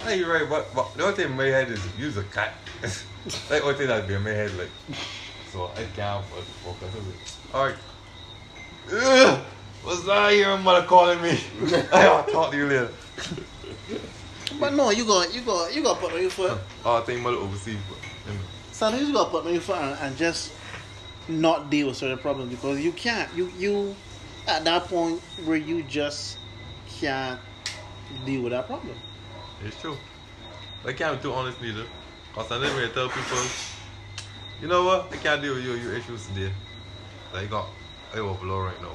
Hey, you're right, but, but the only thing in my head is use a cat. like, one thing that be in my head, like, so I can't fo- focus. Alright. Ugh, What's that your mother calling me? I'll talk to you later. But no, you got you got you got put on your foot. Oh, I think mother overseas. But, you. Sometimes you got put on your foot and, and just not deal with certain problems because you can't. You you at that point where you just can't deal with that problem. It's true. I can't be too honest neither. Cause I never tell people, you know what, I can't deal with your, your issues today. Like, you got, I overload right now.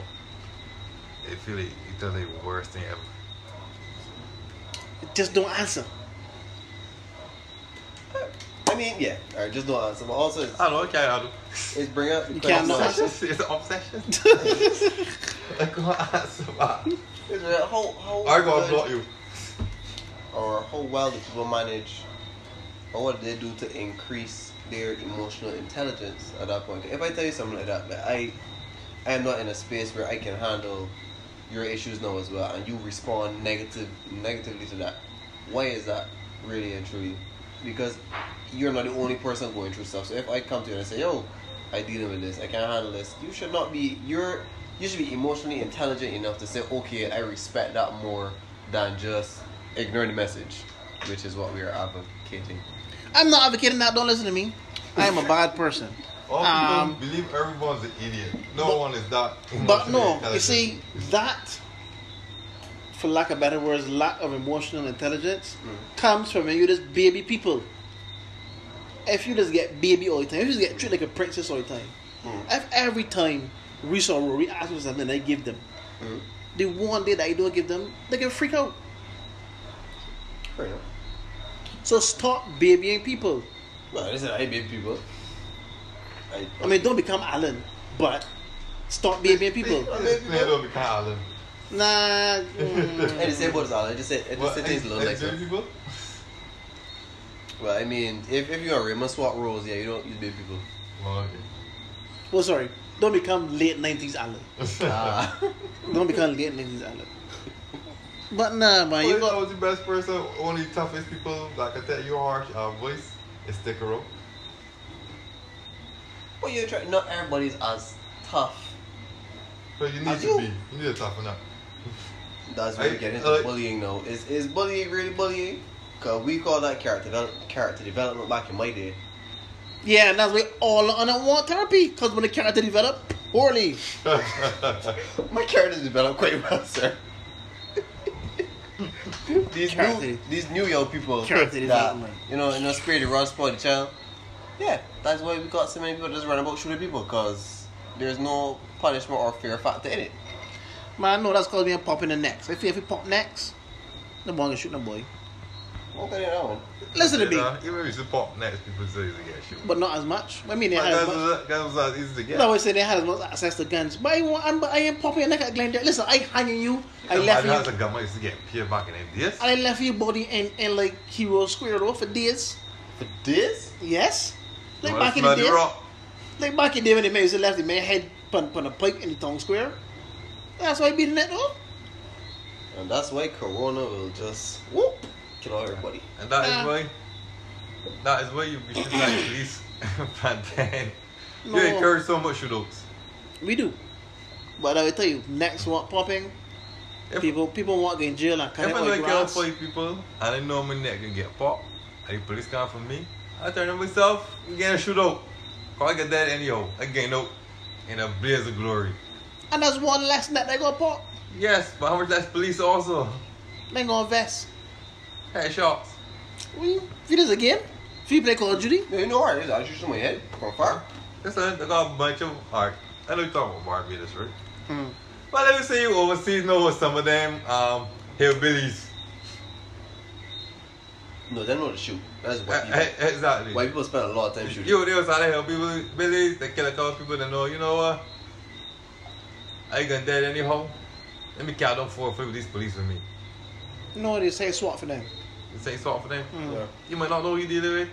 I feel like it's the like, worst thing ever. Just don't answer. I mean, yeah. Alright, just don't answer. But also, it's, I don't know, I can't handle it's bring up the You can't question not of- It's an obsession. I can't answer that. It's like, how, how I gotta block you. Or how well do people manage, or what do they do to increase their emotional intelligence at that point? If I tell you something like that, that I, I am not in a space where I can handle your issues now as well, and you respond negative negatively to that. Why is that really and truly? Because you're not the only person going through stuff. So if I come to you and I say, "Yo, I dealing with this. I can't handle this," you should not be. You're you should be emotionally intelligent enough to say, "Okay, I respect that more than just ignoring the message," which is what we are advocating. I'm not advocating that. Don't listen to me. I am a bad person. All people Um, believe everyone's an idiot. No but- one is that. But no, you see that, for lack of better words, lack of emotional intelligence comes from when you just baby people. If you just get baby all the time, if you just get treated like a princess all the time, if every time Risa or Rory ask for something, I give them, Mhm. the one day that I don't give them, they can freak out. Fair enough. So stop babying people. Well, listen, I baby people. I, I mean, don't become Allan, but stop babying people. They don't be kind of Nah. mm. I just say about Allan. I just say, I just What? say things a little Like, nicer. people? Well, I mean, if, if you're a Raymond swap roles, yeah, you don't use baby people. Well, okay. well, sorry. Don't become late 90s Allan. Ah. Don't become late 90s Allan. But nah, man, you You got know the best person, only toughest people that can tell you harsh uh, voice is sticker up. But you try. Not everybody's as tough. But you need As to you. be. You need to toughen up. That's where we get into uh, bullying now. Is is bullying really bullying? Cause we call that character develop, character development back in my day. yeah, and that's why all on a want therapy because when the character develop poorly. My character developed quite well, sir. these Character. new these new young people Character that development. you know in the spirit of run spoil the child. Yeah, that's why we got so many people just run about shooting people because there's no punishment or fear factor in it. Man, no, that's called being pop in the necks. If you if you pop necks, the boy can shoot the boy. Okay, that one. Listen to me, Nah, Even if you support next, people say you get shot. but not as much. I mean, they But had as guys much. was, guys was as easy to get. No, I say they had as much access to guns. But I, want, I'm, I ain't popping your neck at Glendale. Listen, I hanging you. I left you. as a gun, I used to get peer back in them days. I left your body in, in like Heroes Square though for days. For this? Yes. Like You back in wanna the smell days. rock? Like back in the day when the man used left the man head pun, pun a pipe in the town square. That's why I beat the net though. And that's why Corona will just whoop kill everybody. And that is Nah. why, that is why you be like police. But then, No. you encourage so much shootouts. We do. But I will tell you, next one popping, If, people people want to in jail and cut if it I like like kill grass. five people and I know my neck can get popped, and the police come for me, I turn on myself, we get a shootout. Cause I get dead anyhow. I get out in a blaze of glory. And that's one less net they gonna pop. Yes, but how much less police also? They gonna vest. Headshots. We if it is a game. If you play Call of Duty, Yeah, you know what it is? I shoot in my head from far. Listen, I got a bunch of alright. I know you're talking about Barbados, right? Hmm. But let me say you overseas know some of them um hillbillies. No, they know to shoot. That's Uh, white people. uh, exactly. White people spend a lot of time shooting. You they was out of hillbillies, they kill a couple people that know, you know what? I ain't gonna dead anyhow. Let me count them four or five of these police with me. no, they say SWAT for them. They say SWAT for them. Hmm. Yeah. You might not know who you dealing with.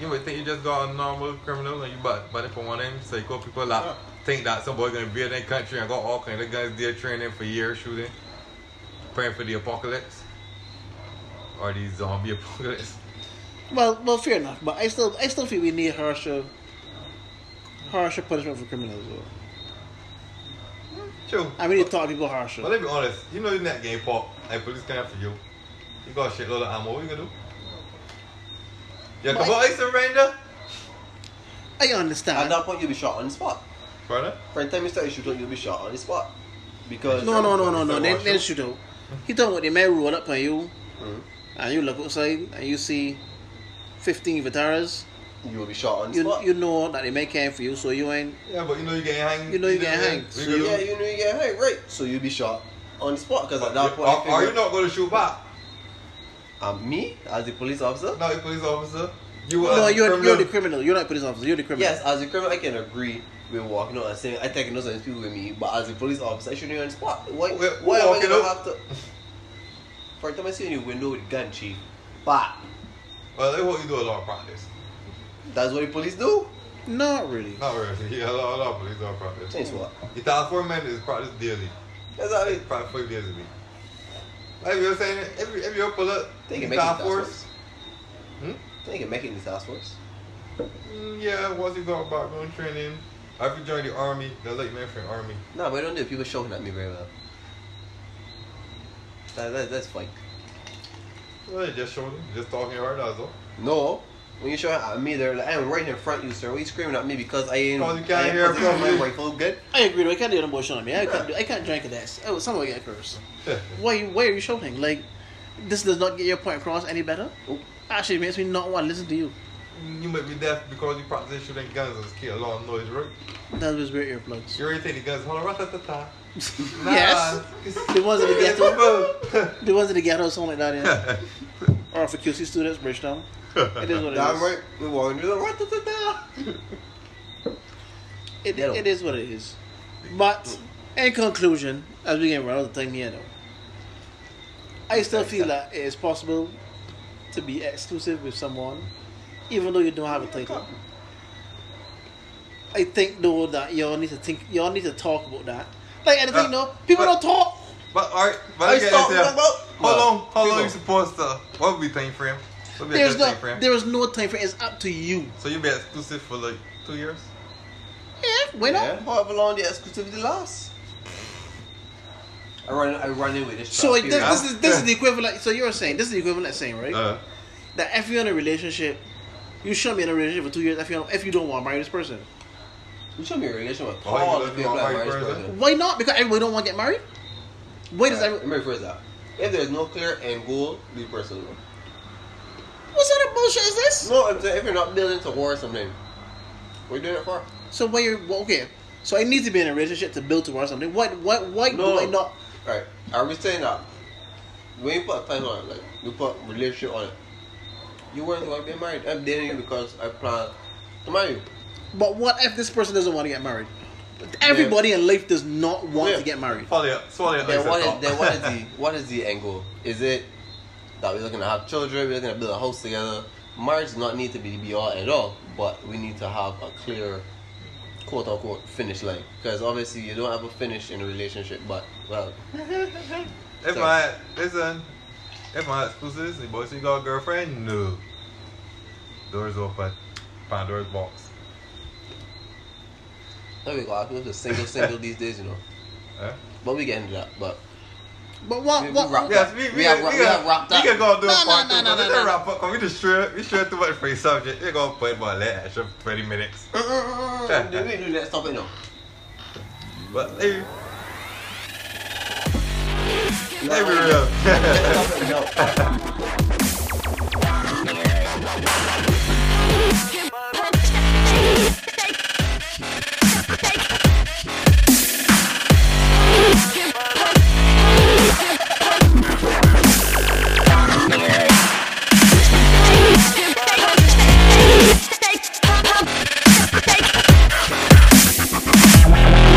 You might think you just got a normal criminal and you but but for one of them psycho people that Yeah. think that somebody gonna be in their country and got all kind of guns there training for years shooting. Praying for the apocalypse. Or the zombie apocalypse. Well, well, fair enough. But I still, I still feel we need harsher, harsher punishment for criminals. Though. True. I mean, need to talk to people harsher. But let's be honest, you know in that game pop and police come for you. You got a shitload of ammo, what you gonna do? Yeah, come on, I surrender. I understand. At that point, you'll be shot on the spot. Brother? For the time you start shooting, you'll be shot on the spot. Because No, no, no, no, no. So They, watch out. shoot out. He talking about the man roll up on you, Mhm. and you look outside and you see fifteen Vitaras. You will be shot on the You spot. you know that they may care for you, so you ain't. Yeah, but you know you getting hanged. You know you getting know, hanged, so you- do- yeah, you know you get hit, right? So you'll be shot on the spot because at that point, are, you are you not going to shoot back? um, me as the police officer. No, you police officer. You No, are you're criminal. you're the criminal. You're not police officer. You're the criminal. Yes, as a criminal, I can agree with walking out and saying I take no some people with me, but as a police officer, I shouldn't be on the spot. Why? We- we why am I gonna out. have to? For the time I see you in your window with a gun, chief, but Well, they want you do a lot of practice. That's what the police do. Not really. Not really. Yeah, a lot, a lot of police do practice. Change what? The task force man is practice daily. Exactly. Practice five days a week. Like you were saying, every every you pull up, They the can make it in task task force. force. Hmm? They can make it the task force. Mm, yeah, once you got background training, after you join the army, they'll let you in for the army. No, but I don't do it. People shouting at me very well. That, that, that's fine. Well, you just showing, just talking hard, that's all. No, when you shout at ah, me, they're like, I'm right in front of you, sir. Why you screaming at me because I ain't, Because you can't I ain't hear positioned my rifle good? I agree. though. I can't do no bullshit on me. I can't. Do, I can't drink of this. Oh, somebody get cursed. Why? Why are you shouting? Like, this does not get your point across any better. Nope. Actually, it makes me not want to listen to you. you might be deaf because you practice shooting guns and scare a lot of noise, right? That was weird earplugs. You already take the guns, hold on, ratatata. Nah, Yes. it's- The ones in the it's ghetto. football. The ones in the ghetto, something like that. Yeah. or for QC students, Bridgetown. It is what it is. right. We're walking through the rat-ta-ta-ta. It, it is what it is. But in conclusion, as we get around the time here, though, I still feel that it is possible to be exclusive with someone, even though you don't have a title. I think though that y'all need to think, y'all need to talk about that. Like anything, Uh, no, people but- don't talk. But alright, but I look at stop this here. talking about- How Well, long? How long people. you supposed to? What would be time frame? What would be a There's no, time frame? there is no time frame. It's up to you. So you'll be exclusive for like two years? Yeah, why not? Yeah, however long the exclusivity lasts. I run, I run in with this. So trap this, period. this is this is the equivalent. So you're saying this is the equivalent of saying right Uh, that if you're in a relationship, you shouldn't be in a relationship for two years if you don't, if you don't want to marry this person. You shouldn't be in a relationship with Why you Paul don't if you're want black white marriage person? person. Why not? Because everybody don't want to get married. Why does Right, every, Let me rephrase that. If there's no clear end goal, leave the person alone. What sort of bullshit is this? No, I'm saying if you're not building towards something, what are you doing it for? So when you're well, okay, so I need to be in a relationship to build towards something. What what why No. do I not? Right. Are we saying that when you put a title on it, like you put relationship on it, you weren't going to get married. I'm dating you because I plan to marry you. But what if this person doesn't want to get married? Everybody in life does not want Yeah. to get married. swallow your, swallow your Then ice what and is talk. then what is the what is the angle? Is it that we're looking to have children, we're looking to build a house together? Marriage does not need to be the be all and all, but we need to have a clear quote unquote finish line. Because obviously you don't have a finish in a relationship, but well If So- my listen, if my exclusive, the boy say you got a girlfriend, no. Doors open, Pandora's box. there we go. We're just single single these days, you know. Eh? But we get into that. But but what? what we, we, yes, we, we, we, have, we, we, have, wrapped up. We can go do no, a part no, no, two. No, no, no, no, no. wrap up. Cause we just sure we sure too much for a subject. We're gonna play more later. Just twenty minutes. Uh, uh, uh, uh, uh. we do that topic now. But hey. Hey, we real.